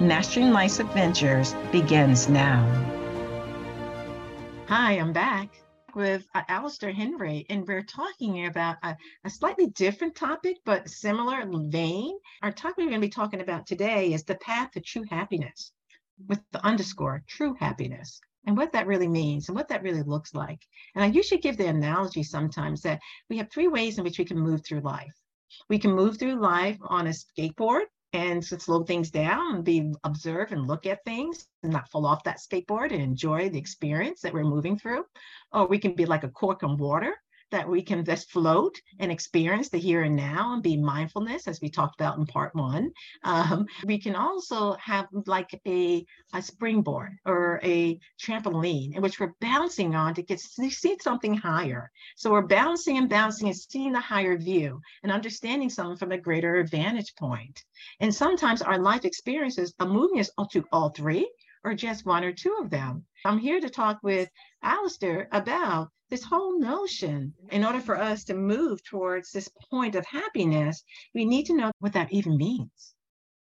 Mastering Life's Adventures begins now. Hi, I'm back with uh, Alastair Henry, and we're talking about a, a, slightly different topic, but similar vein. Our topic we're going to be talking about today is the path to true happiness with the underscore, true happiness, and what that really means and what that really looks like. And I usually give the analogy sometimes that we have three ways in which we can move through life. We can move through life on a skateboard, and slow things down and be observe and look at things and not fall off that skateboard and enjoy the experience that we're moving through. Or we can be like a cork in water that we can just float and experience the here and now and be mindfulness, as we talked about in part one. Um, we can also have like a, a springboard or a trampoline in which we're bouncing on to get to see something higher. So we're bouncing and bouncing and seeing the higher view and understanding something from a greater vantage point. And sometimes our life experiences are moving us to all three or just one or two of them. I'm here to talk with Alastair about this whole notion. In order for us to move towards this point of happiness, we need to know what that even means.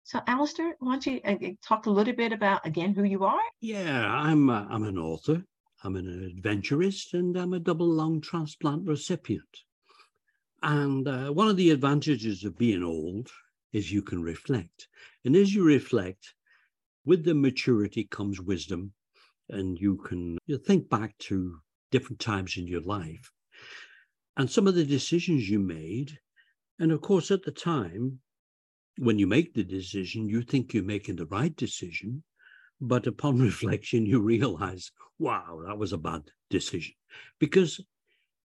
So, Alastair, why don't you uh, uh, talk a little bit about again who you are? Yeah, I'm uh, I'm an author, I'm an adventurist, and I'm a double lung transplant recipient. And uh, one of the advantages of being old is you can reflect, and as you reflect, with the maturity comes wisdom, and you can you think back to different times in your life and some of the decisions you made. And of course, at the time, when you make the decision, you think you're making the right decision. But upon reflection, you realize, wow, that was a bad decision because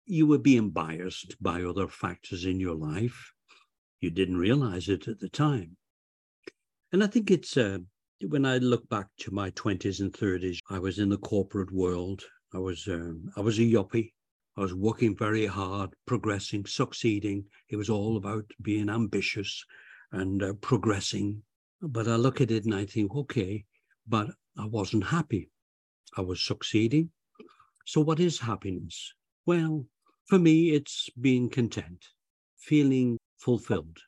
you were being biased by other factors in your life. You didn't realize it at the time. And I think it's uh, when I look back to my 20s and 30s, I was in the corporate world. I was um, I was a yuppie. I was working very hard, progressing, succeeding. It was all about being ambitious and uh, progressing. But I look at it and I think, okay, but I wasn't happy. I was succeeding. So, what is happiness? Well, for me, it's being content, feeling fulfilled,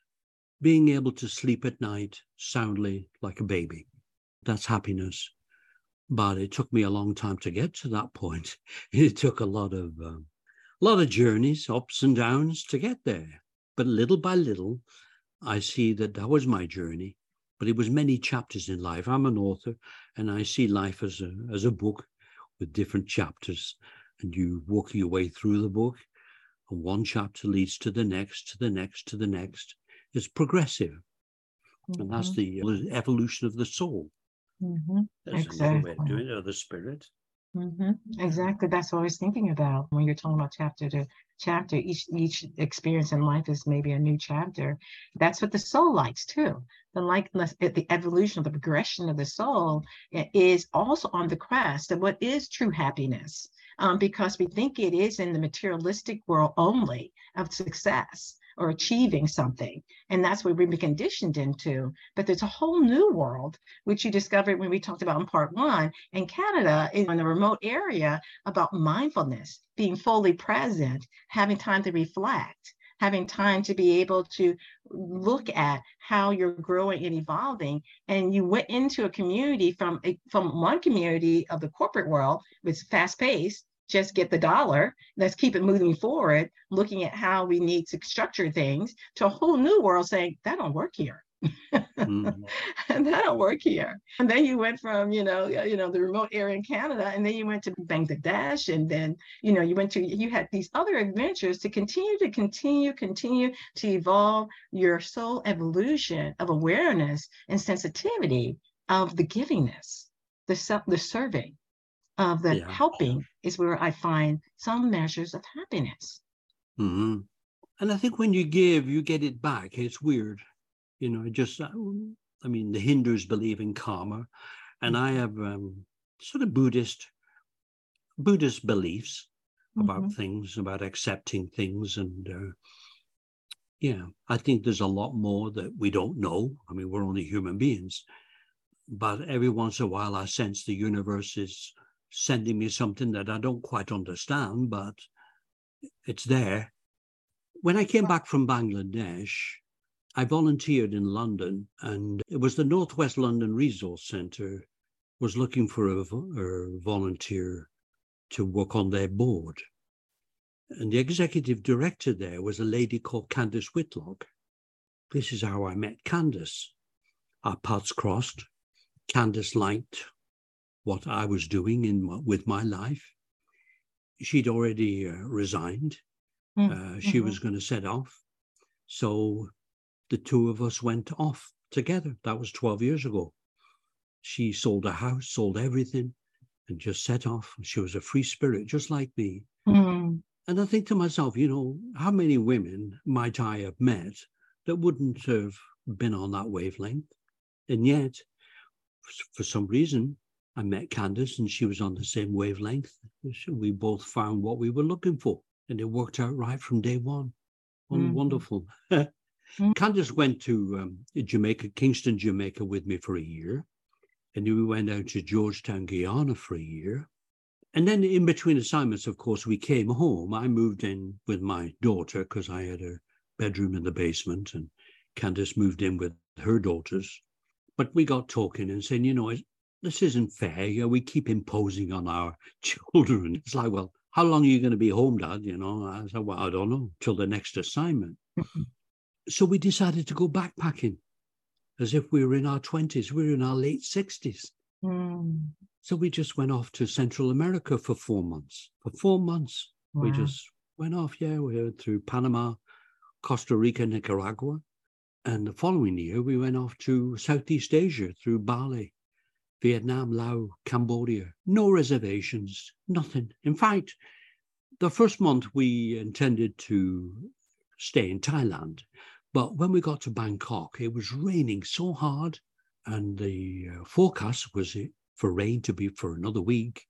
being able to sleep at night soundly like a baby that's happiness. But it took me a long time to get to that point. It took a lot of um, a lot of journeys, ups and downs to get there. But little by little, I see that that was my journey. But it was many chapters in life. I'm an author, and I see life as a as a book with different chapters, and you walk your way through the book, and one chapter leads to the next, to the next, to the next. It's progressive, mm-hmm. and that's mm-hmm. the evolution of the soul. Mm-hmm. That's exactly. way of doing it, or the spirit. Mm-hmm. Exactly. That's what I was thinking about when you're talking about chapter to chapter. Each each experience in life is maybe a new chapter. That's what the soul likes too. The likeness, the evolution of the progression of the soul is also on the quest of what is true happiness, um, because we think it is in the materialistic world only of success or achieving something. And that's what we've been conditioned into. But there's a whole new world, which you discovered when we talked about in part one in Canada, in a remote area, about mindfulness, being fully present, having time to reflect having time to be able to look at how you're growing and evolving and you went into a community from a, from one community of the corporate world with fast pace just get the dollar. Let's keep it moving forward, looking at how we need to structure things to a whole new world saying that don't work here. mm. and that don't work here. And then you went from, you know, you know, the remote area in Canada, and then you went to Bangladesh, and then, you know, you went to, you had these other adventures to continue to continue, continue to evolve your soul evolution of awareness and sensitivity of the givingness, the self, the serving, of the yeah. helping is where I find some measures of happiness. Mm-hmm. And I think when you give, you get it back. It's weird. You know, just, uh, I mean, the Hindus believe in karma, and I have um, sort of Buddhist, Buddhist beliefs about mm-hmm. things, about accepting things. And uh, yeah, I think there's a lot more that we don't know. I mean, we're only human beings. But every once in a while, I sense the universe is sending me something that I don't quite understand, but it's there. When I came back from Bangladesh, I volunteered in London, and it was the Northwest London Resource Centre was looking for a, a volunteer to work on their board. And the executive director there was a lady called Candice Whitlock. This is how I met Candice. Our paths crossed. Candice liked what I was doing in with my life. She'd already uh, resigned. Mm, uh, she mm-hmm. was going to set off. So the two of us went off together. That was 12 years ago. She sold a house, sold everything, and just set off. She was a free spirit, just like me. Mm. And I think to myself, you know, how many women might I have met that wouldn't have been on that wavelength? And yet, for some reason, I met Candice and she was on the same wavelength. We both found what we were looking for and it worked out right from day one. Mm-hmm. Wonderful. mm-hmm. Candice went to um, Jamaica, Kingston, Jamaica with me for a year. And then we went out to Georgetown, Guyana for a year. And then in between assignments, of course, we came home. I moved in with my daughter because I had a bedroom in the basement and Candice moved in with her daughters. But we got talking and saying, you know, this isn't fair. You know, we keep imposing on our children. It's like, well, how long are you going to be home, Dad? You know, I said, well, I don't know, till the next assignment. so we decided to go backpacking as if we were in our 20s. We were in our late 60s. Mm. So we just went off to Central America for four months. For four months, wow. we just went off. Yeah, we went through Panama, Costa Rica, Nicaragua. And the following year, we went off to Southeast Asia through Bali Vietnam, Laos, Cambodia. No reservations, nothing. In fact, the first month we intended to stay in Thailand. But when we got to Bangkok, it was raining so hard, and the uh, forecast was for rain to be for another week.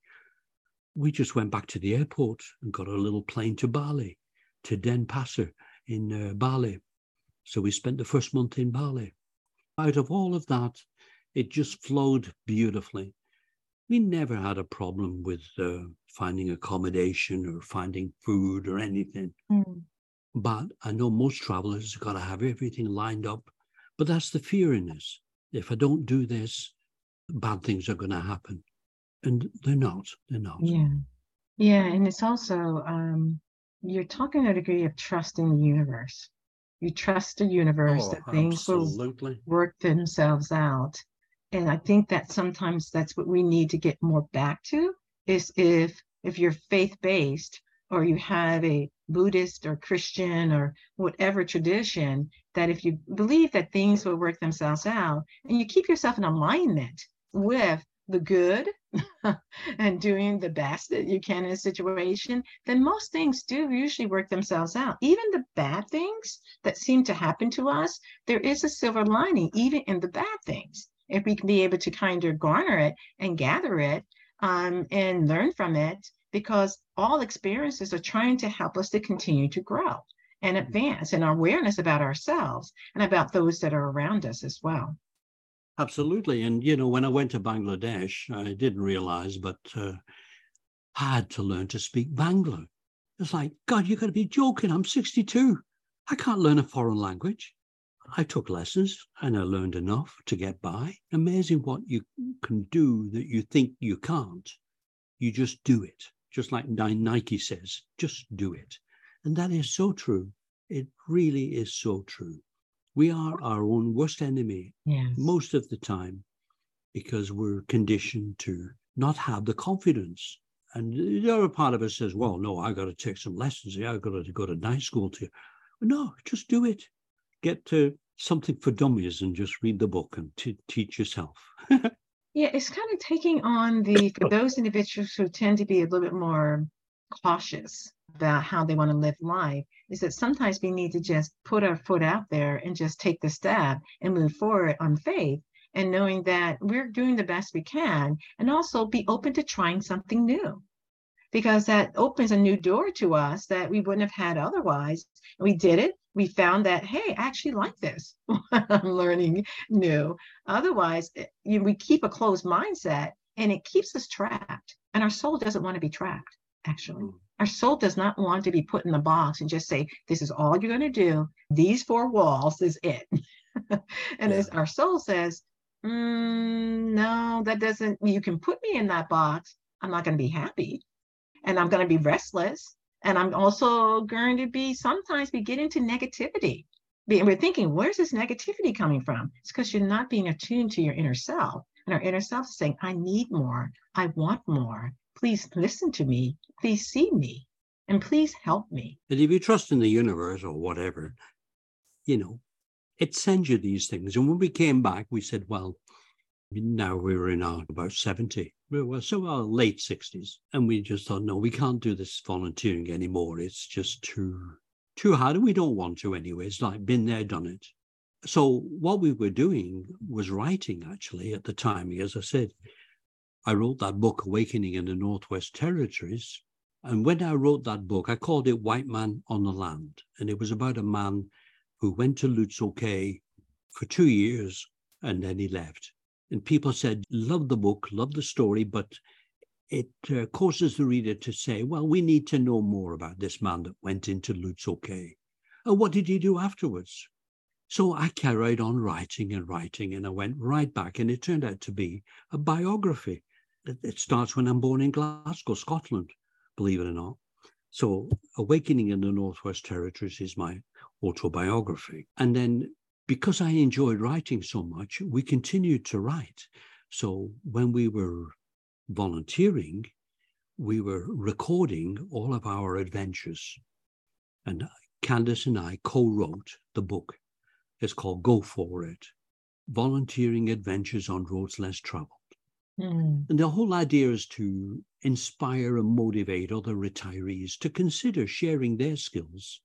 We just went back to the airport and got a little plane to Bali, to Denpasar in uh, Bali. So we spent the first month in Bali. Out of all of that, it just flowed beautifully. We never had a problem with uh, finding accommodation or finding food or anything. Mm. But I know most travelers got to have everything lined up. But that's the fear in this. If I don't do this, bad things are going to happen. And they're not. They're not. Yeah. Yeah. And it's also, um, you're talking a degree of trust in the universe. You trust the universe oh, that things absolutely. will work themselves out and i think that sometimes that's what we need to get more back to is if if you're faith based or you have a buddhist or christian or whatever tradition that if you believe that things will work themselves out and you keep yourself in alignment with the good and doing the best that you can in a situation, then most things do usually work themselves out. Even the bad things that seem to happen to us, there is a silver lining, even in the bad things if we can be able to kind of garner it and gather it um, and learn from it, because all experiences are trying to help us to continue to grow and advance in our awareness about ourselves and about those that are around us as well. Absolutely. And, you know, when I went to Bangladesh, I didn't realize, but uh, I had to learn to speak Bangla. It's like, God, you got to be joking. I'm 62. I can't learn a foreign language. I took lessons and I learned enough to get by. Amazing what you can do that you think you can't. You just do it. Just like Nike says, just do it. And that is so true. It really is so true. We are our own worst enemy Yes. most of the time because we're conditioned to not have the confidence. And the other part of us says, well, no, I've got to take some lessons. Yeah, I've got to go to night school to. No, just do it. Get to something for dummies and just read the book and t- teach yourself. Yeah, it's kind of taking on the, for those individuals who tend to be a little bit more cautious about how they want to live life, is that sometimes we need to just put our foot out there and just take the step and move forward on faith and knowing that we're doing the best we can and also be open to trying something new because that opens a new door to us that we wouldn't have had otherwise. We did it. We found that, hey, I actually like this. I'm learning new. Otherwise, eh, you know, we keep a closed mindset and it keeps us trapped. And our soul doesn't want to be trapped, actually. Mm. Our soul does not want to be put in the box and just say, this is all you're going to do. These four walls is it. and as our soul says, mm, no, that doesn't, you can put me in that box. I'm not going to be happy and I'm going to be restless. And I'm also going to be sometimes we get into negativity. And we're thinking, where's this negativity coming from? It's because you're not being attuned to your inner self. And our inner self is saying, I need more. I want more. Please listen to me. Please see me. And please help me. And if you trust in the universe or whatever, you know, it sends you these things. And when we came back, we said, well, now we were in our about 70. We were so our late 60s. And we just thought, no, we can't do this volunteering anymore. It's just too too hard. And we don't want to anyway. It's like been there, done it. So what we were doing was writing actually at the time. As I said, I wrote that book, Awakening in the Northwest Territories. And when I wrote that book, I called it White Man on the Land. And it was about a man who went to Lutselk'e for two years and then he left. And people said, love the book, love the story, but it uh, causes the reader to say, well, we need to know more about this man that went into Lutselk'e. And what did he do afterwards? So I carried on writing and writing, and I went right back, and it turned out to be a biography. It starts when I'm born in Glasgow, Scotland, believe it or not. So Awakening in the Northwest Territories is my autobiography. And then because I enjoyed writing so much, we continued to write. So when we were volunteering, we were recording all of our adventures. And Candice and I co wrote the book. It's called Go For It Volunteering Adventures on Roads Less Traveled. Mm. And the whole idea is to inspire and motivate other retirees to consider sharing their skills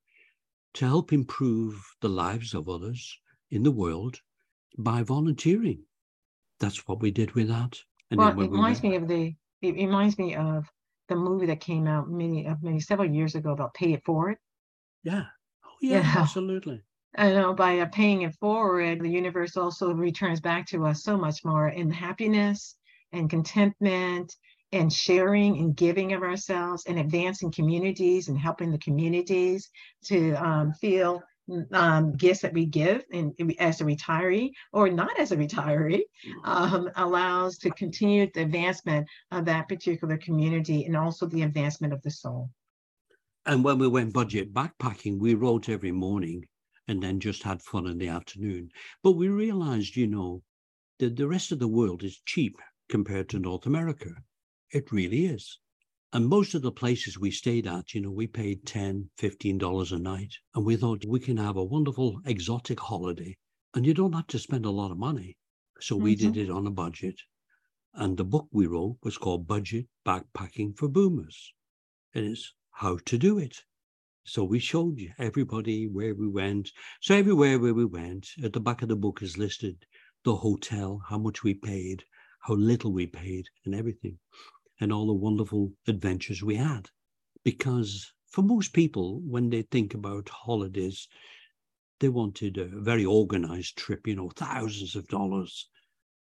to help improve the lives of others in the world by volunteering. That's what we did with that. And well, it reminds we me of the. It reminds me of the movie that came out many, uh, many several years ago about Pay It Forward. Yeah. Oh, yeah, yeah. absolutely. I know by uh, paying it forward, the universe also returns back to us so much more in happiness and contentment and sharing and giving of ourselves and advancing communities and helping the communities to um, feel um, gifts that we give and as a retiree or not as a retiree um, allows to continue the advancement of that particular community and also the advancement of the soul. And when we went budget backpacking, we wrote every morning and then just had fun in the afternoon. But we realized, you know, that the rest of the world is cheap compared to North America. It really is. And most of the places we stayed at, you know, we paid $10, $15 a night. And we thought we can have a wonderful exotic holiday and you don't have to spend a lot of money. So we mm-hmm. did it on a budget. And the book we wrote was called Budget Backpacking for Boomers. And it's how to do it. So we showed you everybody where we went. So everywhere where we went, at the back of the book is listed the hotel, how much we paid, how little we paid, and everything and all the wonderful adventures we had. Because for most people, when they think about holidays, they wanted a very organized trip, you know, thousands of dollars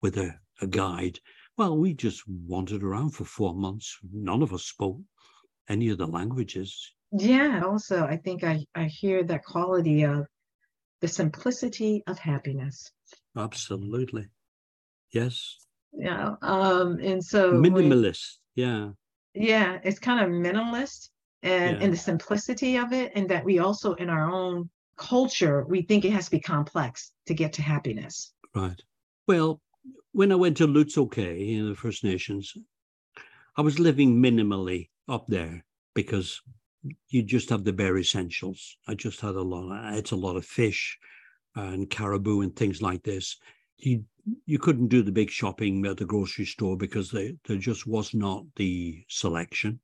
with a, a guide. Well, we just wandered around for four months. None of us spoke any of the languages. Yeah, also, I think I, I hear that quality of the simplicity of happiness. Absolutely. Yes yeah um and so minimalist we, yeah yeah it's kind of minimalist and yeah. and the simplicity of it and that we also in our own culture, we think it has to be complex to get to happiness. Right. Well, when I went to Lutselk'e in the First Nations, I was living minimally up there because you just have the bare essentials. I just had a lot. Of, it's a lot of fish and caribou and things like this. You you couldn't do the big shopping at the grocery store because they, there just was not the selection.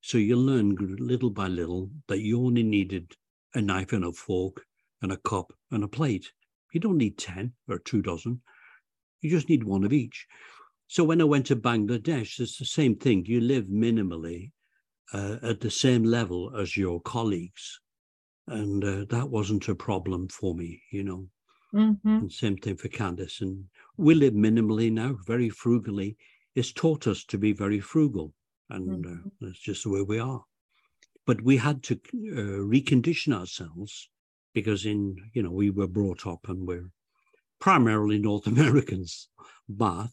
So you learn little by little that you only needed a knife and a fork and a cup and a plate. You don't need 10 or two dozen. You just need one of each. So when I went to Bangladesh, it's the same thing. You live minimally uh, at the same level as your colleagues. And uh, that wasn't a problem for me, you know. Mm-hmm. And same thing for Candice. And we live minimally now, very frugally. It's taught us to be very frugal. And uh, mm-hmm. uh, that's just the way we are. But we had to uh, recondition ourselves because in, you know, we were brought up and we're primarily North Americans, but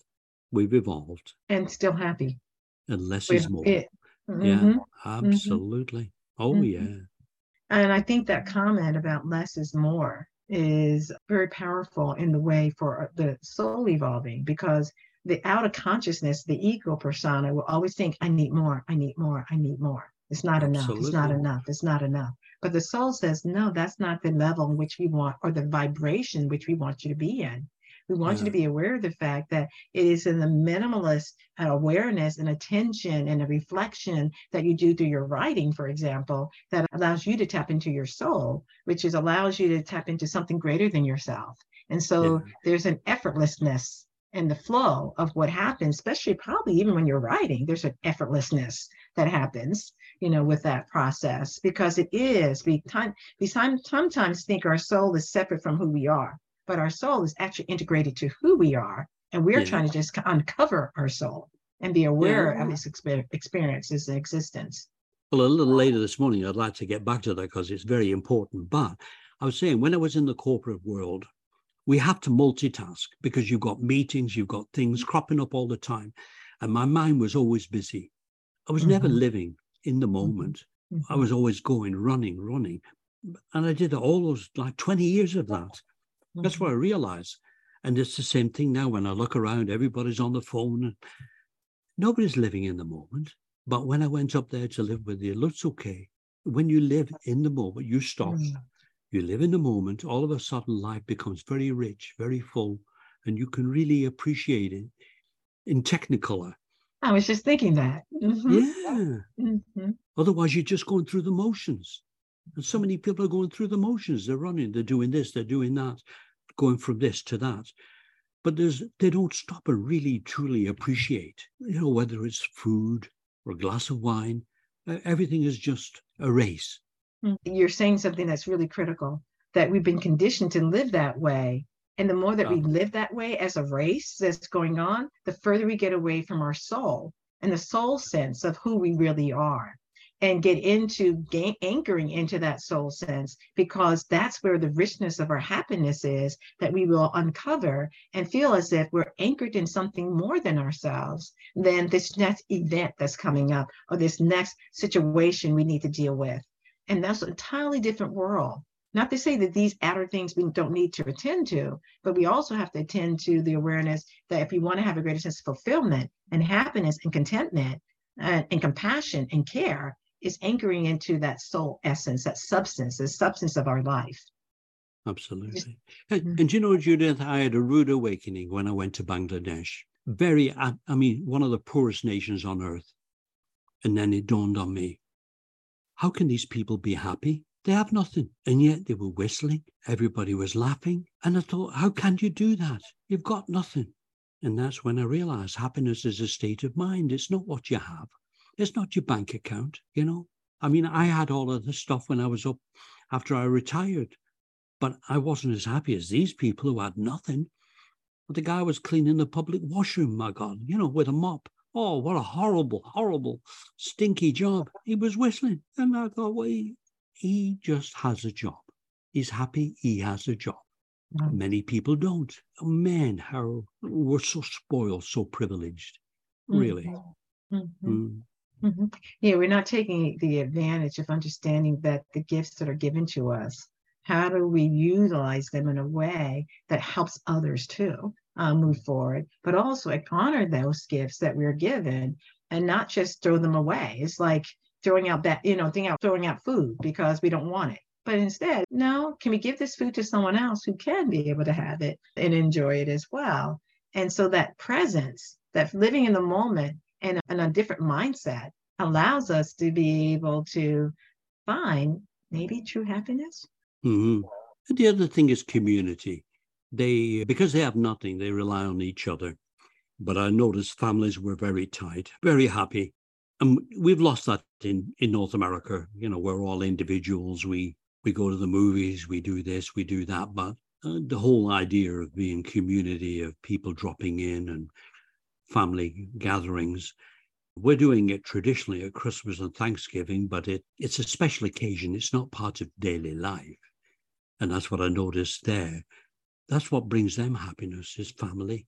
we've evolved. And still happy. And less we're, is more. It, mm-hmm. Yeah, mm-hmm. absolutely. Oh, mm-hmm. yeah. And I think that comment about less is more is very powerful in the way for uh, the soul evolving because the outer consciousness, the ego persona will always think, I need more, I need more, I need more. It's not Absolutely. enough, it's not enough, it's not enough. But the soul says, no, that's not the level in which we want or the vibration which we want you to be in. We want yeah. you to mm-hmm. be aware of the fact that it is in the minimalist uh, awareness and attention and a reflection that you do through your writing, for example, that allows you to tap into your soul, which is allows you to tap into something greater than yourself. And so yeah. there's an effortlessness in the flow of what happens, especially probably even when you're writing, there's an effortlessness that happens, you know, with that process because it is. We, time, we sometimes think our soul is separate from who we are but our soul is actually integrated to who we are. And we're yeah. trying to just uncover our soul and be aware yeah. of this exper- experiences and existence. Well, a little later this morning, I'd like to get back to that because it's very important. But I was saying, when I was in the corporate world, we have to multitask because you've got meetings, you've got things cropping up all the time. And my mind was always busy. I was mm-hmm. never living in the mm-hmm. moment. Mm-hmm. I was always going, running, running. And I did all those like 20 years of that. That's what I realize. And it's the same thing now when I look around, everybody's on the phone. Nobody's living in the moment. But when I went up there to live with the Lutzo okay. when you live in the moment, you stop, mm. you live in the moment, all of a sudden life becomes very rich, very full, and you can really appreciate it in technicolor. I was just thinking that. Mm-hmm. Yeah. Mm-hmm. Otherwise, you're just going through the motions. And so many people are going through the motions. They're running, they're doing this, they're doing that going from this to that. But there's they don't stop and really truly appreciate, you know, whether it's food or a glass of wine, everything is just a race. Mm, you're saying something that's really critical that we've been conditioned to live that way. And the more that yeah. we live that way as a race that's going on, the further we get away from our soul and the soul sense of who we really are and get into gain, anchoring into that soul sense because that's where the richness of our happiness is that we will uncover and feel as if we're anchored in something more than ourselves than this next event that's coming up or this next situation we need to deal with. And that's an entirely different world. Not to say that these outer things we don't need to attend to, but we also have to attend to the awareness that if we want to have a greater sense of fulfillment and happiness and contentment and, and compassion and care, is anchoring into that soul essence, that substance, the substance of our life. Absolutely. And, mm-hmm. and you know, Judith, I had a rude awakening when I went to Bangladesh. Very, I mean, one of the poorest nations on earth. And then it dawned on me how can these people be happy? They have nothing. And yet they were whistling, everybody was laughing. And I thought, how can you do that? You've got nothing. And that's when I realized happiness is a state of mind, it's not what you have. It's not your bank account, you know. I mean, I had all of this stuff when I was up after I retired, but I wasn't as happy as these people who had nothing. But the guy was cleaning the public washroom, my God, you know, with a mop. Oh, what a horrible, horrible, stinky job. He was whistling. And I thought, well, he, he just has a job. He's happy he has a job. Mm-hmm. Many people don't. Man, how we're so spoiled, so privileged, really. Mm-hmm. Mm-hmm. Mm. Mm-hmm. Yeah, we're not taking the advantage of understanding that the gifts that are given to us how do we utilize them in a way that helps others too uh, move forward, but also honor those gifts that we're given and not just throw them away. It's like throwing out that, you know, throwing out, throwing out food because we don't want it. But instead, no, can we give this food to someone else who can be able to have it and enjoy it as well? And so that presence, that living in the moment and, and a different mindset allows us to be able to find maybe true happiness. Mm-hmm. The other thing is community. They, because they have nothing, they rely on each other. But I noticed families were very tight, very happy. And we've lost that in, in North America. You know, we're all individuals. We we go to the movies, we do this, we do that. But uh, the whole idea of being community, of people dropping in and family gatherings, we're doing it traditionally at Christmas and Thanksgiving, but it, it's a special occasion. It's not part of daily life. And that's what I noticed there. That's what brings them happiness is family.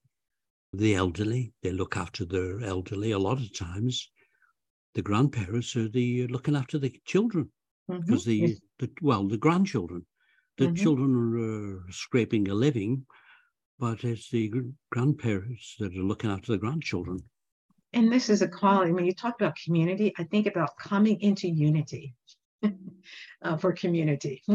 The elderly, they look after their elderly a lot of times. The grandparents are the looking after the children because mm-hmm. the, the, well, the grandchildren, the mm-hmm. children are uh, scraping a living, but it's the grandparents that are looking after the grandchildren. And this is a calling. When you talk about community, I think about coming into unity uh, for community.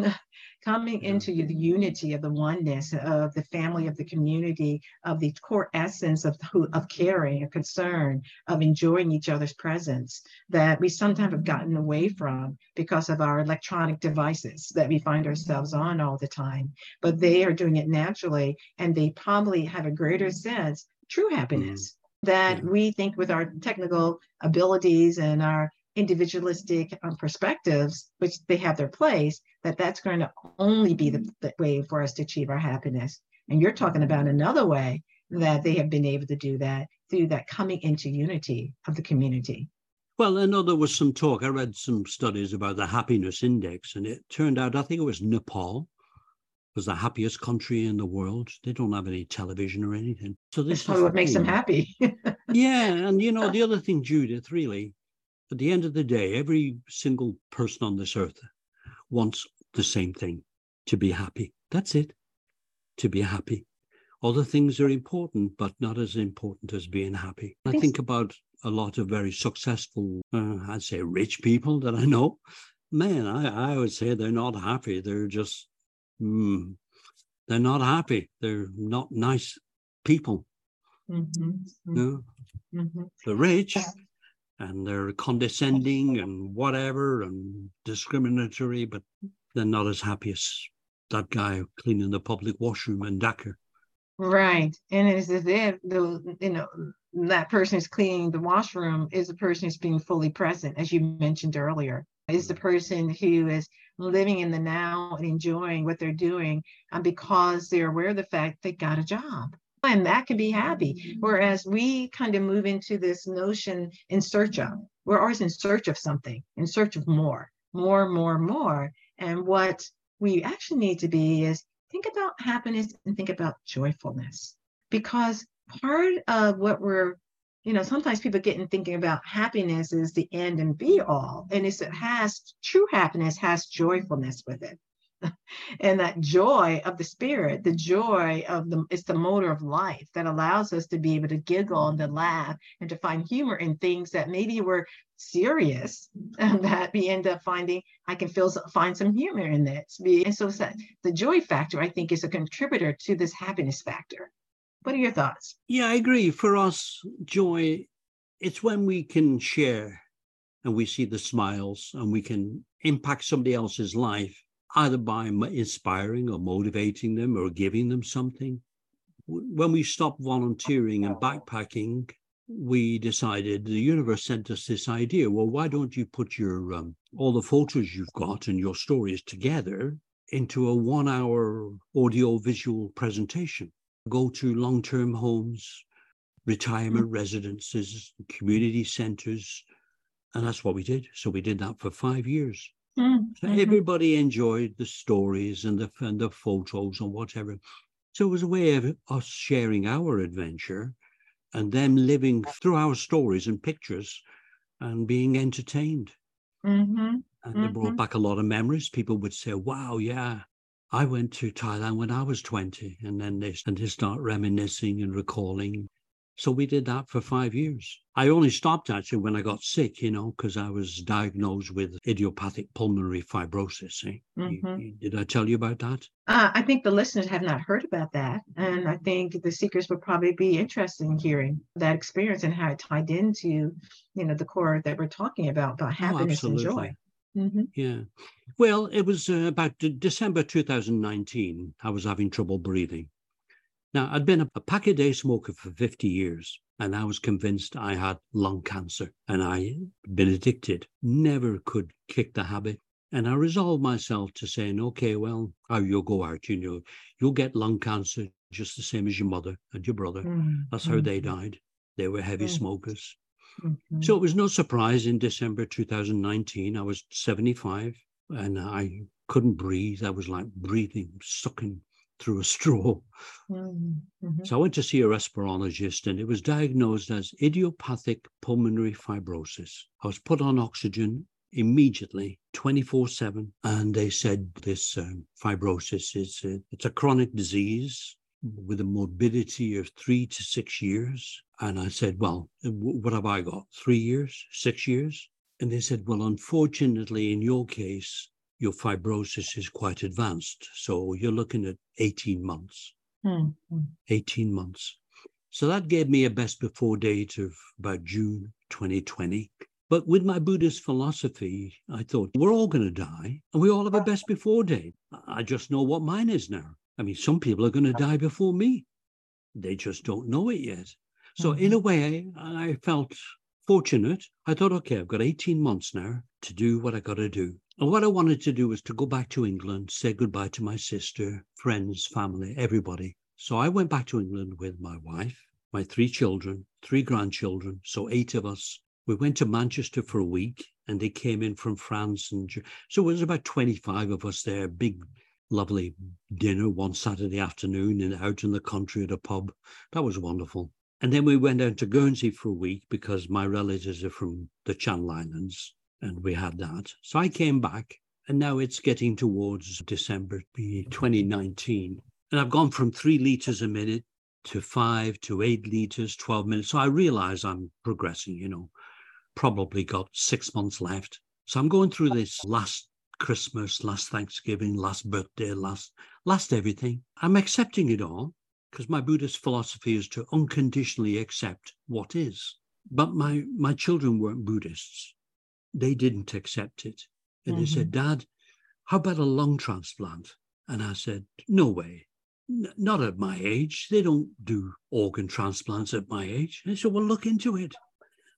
coming into the unity of the oneness of the family of the community of the core essence of of caring of concern of enjoying each other's presence that we sometimes have gotten away from because of our electronic devices that we find ourselves on all the time but they are doing it naturally and they probably have a greater sense true happiness mm-hmm. that we think with our technical abilities and our individualistic um, perspectives, which they have their place, that that's going to only be the, the way for us to achieve our happiness. And you're talking about another way that they have been able to do that through that coming into unity of the community. Well, I know there was some talk. I read some studies about the happiness index, and it turned out I think it was Nepal was the happiest country in the world. They don't have any television or anything. So this That's probably what makes them happy. yeah, and you know the other thing, Judith, really, at the end of the day, every single person on this earth wants the same thing to be happy. That's it, to be happy. Other things are important, but not as important as being happy. I think about a lot of very successful, uh, I'd say rich people that I know. Man, I, I would say they're not happy. They're just, mm, they're not happy. They're not nice people. Mm-hmm. Mm-hmm. No? Mm-hmm. They're rich, and they're condescending and whatever and discriminatory, but they're not as happy as that guy cleaning the public washroom in Dhaka. Right. And it's as if the you know that person is cleaning the washroom is the person who's being fully present, as you mentioned earlier. Is the mm. person who is living in the now and enjoying what they're doing and because they're aware of the fact they got a job and that can be happy. Mm-hmm. Whereas we kind of move into this notion in search of, we're always in search of something, in search of more, more, more, more. And what we actually need to be is think about happiness and think about joyfulness. Because part of what we're, you know, sometimes people get in thinking about happiness is the end and be all. And it's, it has true happiness has joyfulness with it. And that joy of the spirit, the joy of the, it's the motor of life that allows us to be able to giggle and to laugh and to find humor in things that maybe were serious and that we end up finding I can feel find some humor in this. And so the joy factor, I think, is a contributor to this happiness factor. What are your thoughts? Yeah, I agree. For us, joy, it's when we can share and we see the smiles and we can impact somebody else's life either by inspiring or motivating them or giving them something. When we stopped volunteering and backpacking, we decided the universe sent us this idea well why don't you put your um, all the photos you've got and your stories together into a one hour audio visual presentation go to long-term homes retirement mm-hmm. residences community centers and that's what we did so we did that for five years mm-hmm. everybody enjoyed the stories and the and the photos and whatever. So it was a way of us sharing our adventure and them living through our stories and pictures and being entertained. Mm-hmm. And mm-hmm. it brought back a lot of memories. People would say, wow, yeah, I went to Thailand when I was 20, and then they, and they start reminiscing and recalling. So we did that for five years. I only stopped actually when I got sick, you know, because I was diagnosed with idiopathic pulmonary fibrosis. Eh? Mm-hmm. Did I tell you about that? Uh, I think the listeners have not heard about that. And I think the seekers would probably be interested in hearing that experience and how it tied into, you know, the core that we're talking about, about oh, happiness oh, and joy. Mm-hmm. Yeah. Well, it was uh, about December 2019. I was having trouble breathing. Now, I'd been a, a pack a day smoker for 50 years, and I was convinced I had lung cancer and I'd been addicted, never could kick the habit. And I resolved myself to saying, okay, well, how you'll go out, you know, you'll get lung cancer just the same as your mother and your brother. Mm-hmm. That's how they mm-hmm. died. They were heavy smokers. Mm-hmm. So it was no surprise in December 2019, I was 75 and I couldn't breathe. I was like breathing, sucking through a straw. Mm-hmm. mm-hmm. So I went to see a respirologist and it was diagnosed as idiopathic pulmonary fibrosis. I was put on oxygen immediately 24 7 and they said this um, fibrosis is a, it's a chronic disease with a morbidity of three to six years and i said well what have i got three years six years and they said well unfortunately in your case your fibrosis is quite advanced. So you're looking at 18 months. Mm-hmm. 18 months. So that gave me a best before date of about June 2020. But with my Buddhist philosophy, I thought we're all going to die and we all have a best before date. I just know what mine is now. I mean, some people are going to die before me. They just don't know it yet. So, mm-hmm. in a way, I felt fortunate. I thought, okay, I've got 18 months now to do what I got to do. And what I wanted to do was to go back to England, say goodbye to my sister, friends, family, everybody. So I went back to England with my wife, my three children, three grandchildren, so eight of us. We went to Manchester for a week and they came in from France. And so it was about 25 of us there, big, lovely dinner one Saturday afternoon and out in the country at a pub. That was wonderful. And then we went down to Guernsey for a week because my relatives are from the Channel Islands and we had that. So I came back, and now it's getting towards December 2019. And I've gone from three liters a minute to five to eight liters, 12 minutes. So I realize I'm progressing, you know, probably got six months left. So I'm going through this last Christmas, last Thanksgiving, last birthday, last last everything. I'm accepting it all because my Buddhist philosophy is to unconditionally accept what is. But my my children weren't Buddhists they didn't accept it. And mm-hmm. they said, mm-hmm. Dad, how about a lung transplant? And I said, No way. N- not at my age. They don't do organ transplants at my age. And they said, Well, look into it.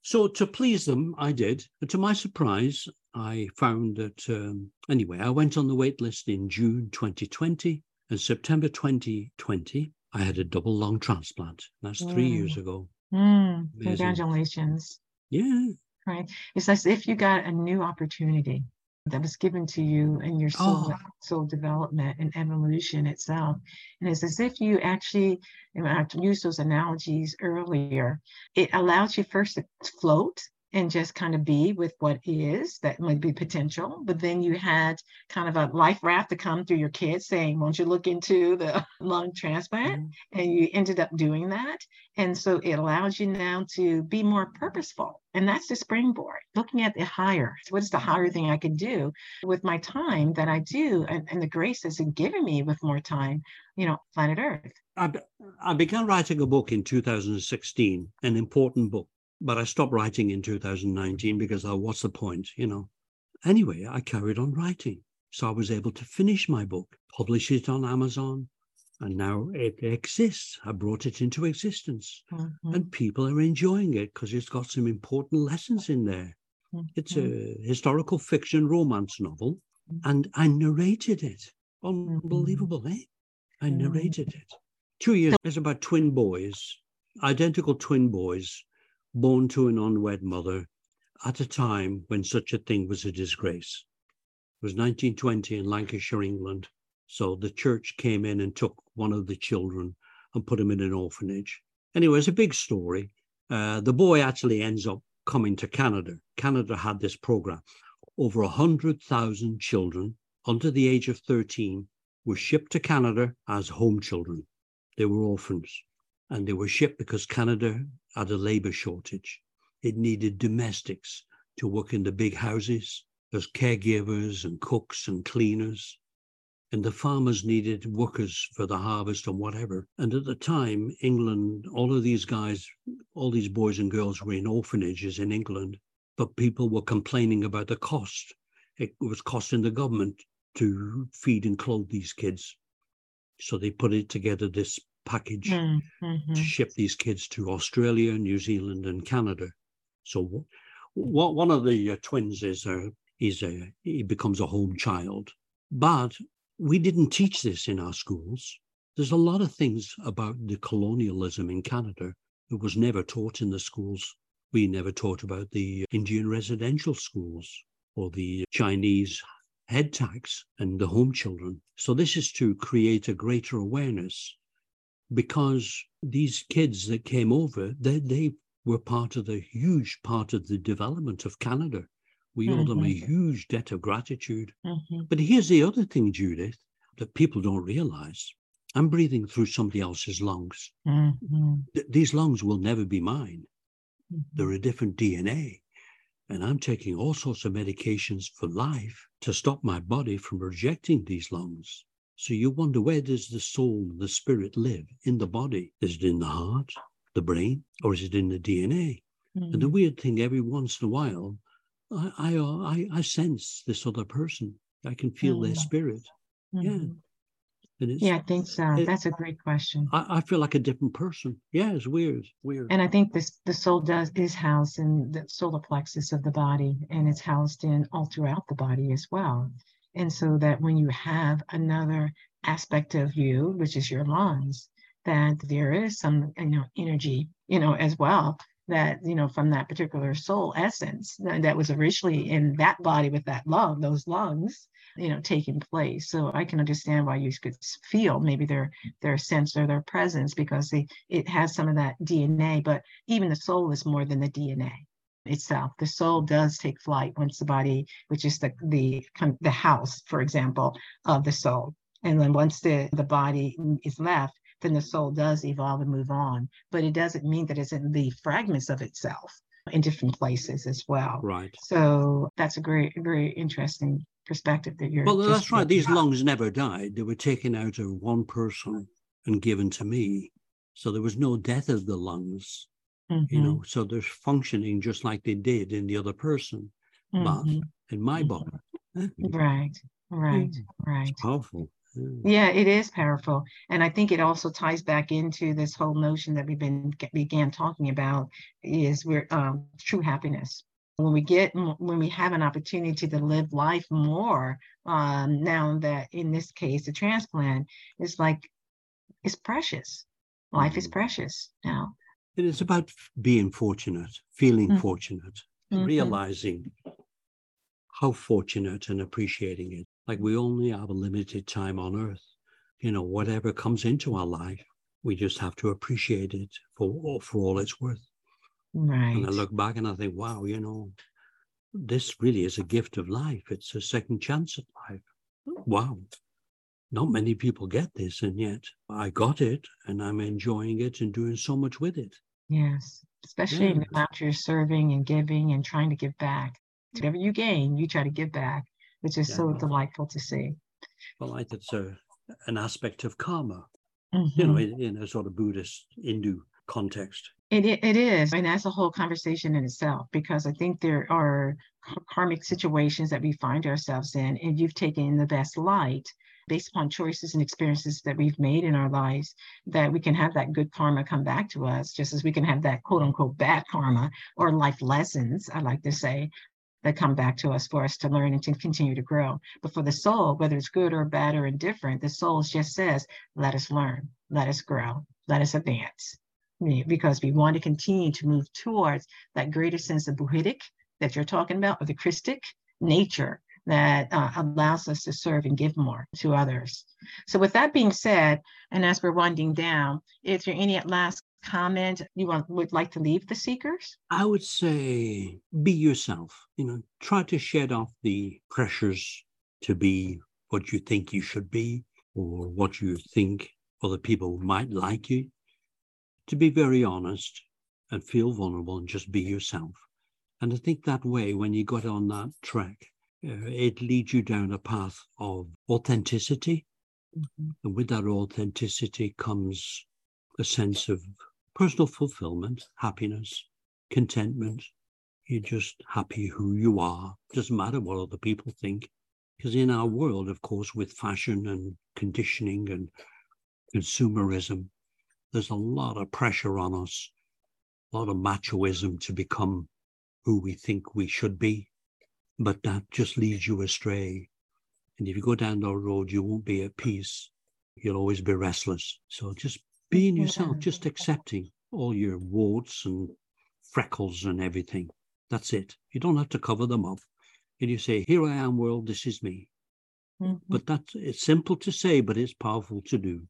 So to please them, I did. But to my surprise, I found that, um, anyway, I went on the wait list in June 2020 and September 2020. I had a double lung transplant. That's mm. three years ago. Mm. Congratulations. Yeah right? It's as if you got a new opportunity that was given to you in your soul, oh. soul development and evolution itself. And it's as if you actually, and I used those analogies earlier, it allows you first to float and just kind of be with what is that might be potential. But then you had kind of a life raft to come through your kids saying, Won't you look into the lung transplant? Mm-hmm. And you ended up doing that. And so it allows you now to be more purposeful. And that's the springboard, looking at the higher. What is the higher thing I can do with my time that I do and, and the grace that's given me with more time, you know, planet Earth? I, I began writing a book in 2016, an important book but I stopped writing in 2019 because oh, what's the point, you know? Anyway, I carried on writing. So I was able to finish my book, publish it on Amazon, and now it exists. I brought it into existence, mm-hmm. and people are enjoying it because it's got some important lessons in there. Mm-hmm. It's a historical fiction romance novel, mm-hmm. and I narrated it. Mm-hmm. Unbelievable, eh? I mm-hmm. narrated it. Two years, it's about twin boys, identical twin boys born to an unwed mother at a time when such a thing was a disgrace. It was 1920 in Lancashire, England. So the church came in and took one of the children and put him in an orphanage. Anyway, it's a big story. Uh, the boy actually ends up coming to Canada. Canada had this program. Over 100,000 children under the age of 13 were shipped to Canada as home children. They were orphans and they were shipped because Canada had a labor shortage. It needed domestics to work in the big houses as caregivers and cooks and cleaners. And the farmers needed workers for the harvest and whatever. And at the time, England, all of these guys, all these boys and girls were in orphanages in England, but people were complaining about the cost. It was costing the government to feed and clothe these kids. So they put it together this package Mm-hmm. to ship these kids to Australia, New Zealand, and Canada. So, what one of the uh, twins is a is a he becomes a home child, but we didn't teach this in our schools. There's a lot of things about the colonialism in Canada that was never taught in the schools. We never taught about the Indian residential schools or the Chinese head tax and the home children. So this is to create a greater awareness because these kids that came over, they, they were part of the huge part of the development of Canada. We owe them a huge debt of gratitude. Mm-hmm. But here's the other thing, Judith, that people don't realize. I'm breathing through somebody else's lungs. Mm-hmm. Th- these lungs will never be mine. Mm-hmm. They're a different DNA. And I'm taking all sorts of medications for life to stop my body from rejecting these lungs. So you wonder where does the soul, the spirit live in the body? Is it in the heart, the brain, or is it in the DNA? And the weird thing, every once in a while, I I uh, I, I sense this other person. I can feel their Mm. spirit, yeah. Mhm. and it's Yeah, I think so. it- That's a great question. I, I feel like a different person. Yeah, it's weird, weird. And I think this the soul does is housed in the solar plexus of the body, and it's housed in all throughout the body as well. And so that when you have another aspect of you, which is your lungs, that there is some you know energy, you know, as well that you know from that particular soul essence that, was originally in that body with that lung, those lungs, you know, taking place. So I can understand why you could feel maybe their their sense or their presence because they it has some of that DNA, but even the soul is more than the DNA itself. The soul does take flight once the body, which is the the the house, for example, of the soul. And then once the the body is left, then the soul does evolve and move on. But it doesn't mean that it's in the fragments of itself in different places as well. right. So that's a great, very interesting perspective that you're. Well, that's right. These lungs never died. They were taken out of one person and given to me. So there was no death of the lungs, you Mhm, know. So they're functioning just like they did in the other person, but mhm. in my Mhm. body. Right, right, right. It's powerful. Yeah. It is powerful. And I think it also ties back into this whole notion that we've been began talking about is we're um, true happiness. When we get when we have an opportunity to live life more, um, now that in this case the transplant is like it's precious. Life is Mhm. precious now. It is about being fortunate, feeling Mm. fortunate, Mhm. realizing how fortunate and appreciating it. Like we only have a limited time on earth. You know, whatever comes into our life, we just have to appreciate it for all- for all it's worth. Right. And I look back and I think, wow, you know, this really is a gift of life. It's a second chance at life. Wow. Not many people get this, and yet I got it and I'm enjoying it and doing so much with it. Yes, especially in the amount you're serving and giving and trying to give back. Whatever you gain, you try to give back, which is so delightful to see. Well, like it's a an aspect of karma, you know, Mhm. in, in a sort of Buddhist Hindu context. It, it is, and that's a whole conversation in itself because I think there are karmic situations that we find ourselves in, and you've taken the best light based upon choices and experiences that we've made in our lives, that we can have that good karma come back to us, just as we can have that quote unquote bad karma or life lessons, I like to say, that come back to us for us to learn and to continue to grow. But for the soul, whether it's good or bad or indifferent, the soul just says, let us learn, let us grow, let us advance. Because we want to continue to move towards that greater sense of Buddhic that you're talking about, or the Christic nature that uh, allows us to serve and give more to others. So, with that being said, and as we're winding down, is there any last comment you want, would like to leave the seekers? I would say be yourself, you know, try to shed off the pressures to be what you think you should be. or what you think other people might like you, to be very honest and feel vulnerable and just be yourself. And I think that way, when you got on that track, it leads you down a path of authenticity. Mm-hmm. And with that authenticity comes a sense of personal fulfillment, happiness, contentment. You're just happy who you are. Doesn't matter what other people think. Because in our world, of course, with fashion and conditioning and consumerism, there's a lot of pressure on us, a lot of machoism to become who we think we should be. But that just leads you astray. And if you go down that road, you won't be at peace. You'll always be restless. So just being yourself, just accepting all your warts and freckles and everything. That's it. You don't have to cover them up. And you say, Here I am, world, this is me. Mm-hmm. But that's it's simple to say, but it's powerful to do.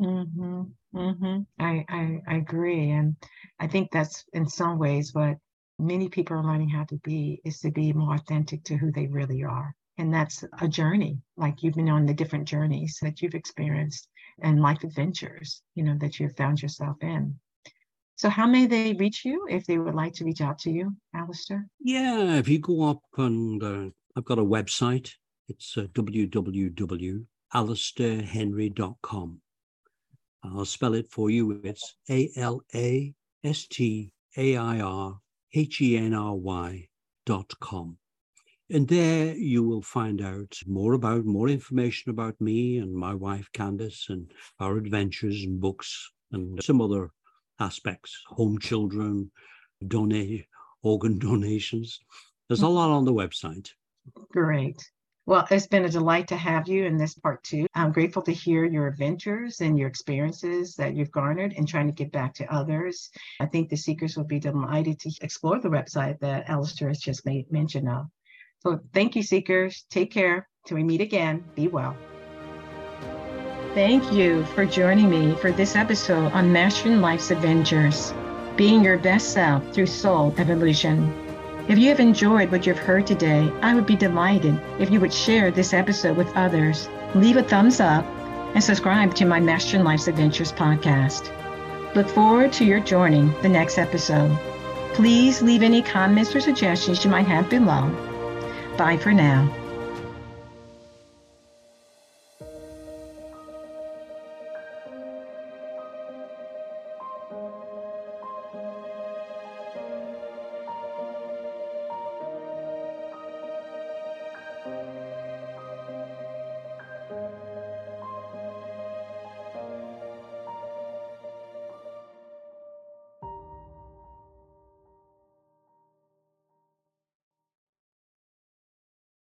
Mm-hmm. Mm-hmm. I, I, I agree. And I think that's in some ways what many people are learning how to be is to be more authentic to who they really are. And that's a journey, like you've been on the different journeys that you've experienced and life adventures, you know, that you've found yourself in. So, how may they reach you if they would like to reach out to you, Alastair? Yeah, if you go up and uh, I've got a website, it's uh, www.alastairhenry.com. I'll spell it for you. It's A L A S T A I R H E N R Y dot com. And there you will find out more about, more information about me and my wife Candice and our adventures and books and some other aspects, home children, donate, organ donations. There's a lot on the website. Great. Well, it's been a delight to have you in this part two. I'm grateful to hear your adventures and your experiences that you've garnered and trying to give back to others. I think the seekers will be delighted to explore the website that Alastair has just made mention of. So thank you, seekers. Take care. Till we meet again, be well. Thank you for joining me for this episode on Mastering Life's Adventures, being your best self through soul evolution. If you have enjoyed what you've heard today, I would be delighted if you would share this episode with others, leave a thumbs up, and subscribe to my Mastering Life's Adventures podcast. Look forward to your joining the next episode. Please leave any comments or suggestions you might have below. Bye for now.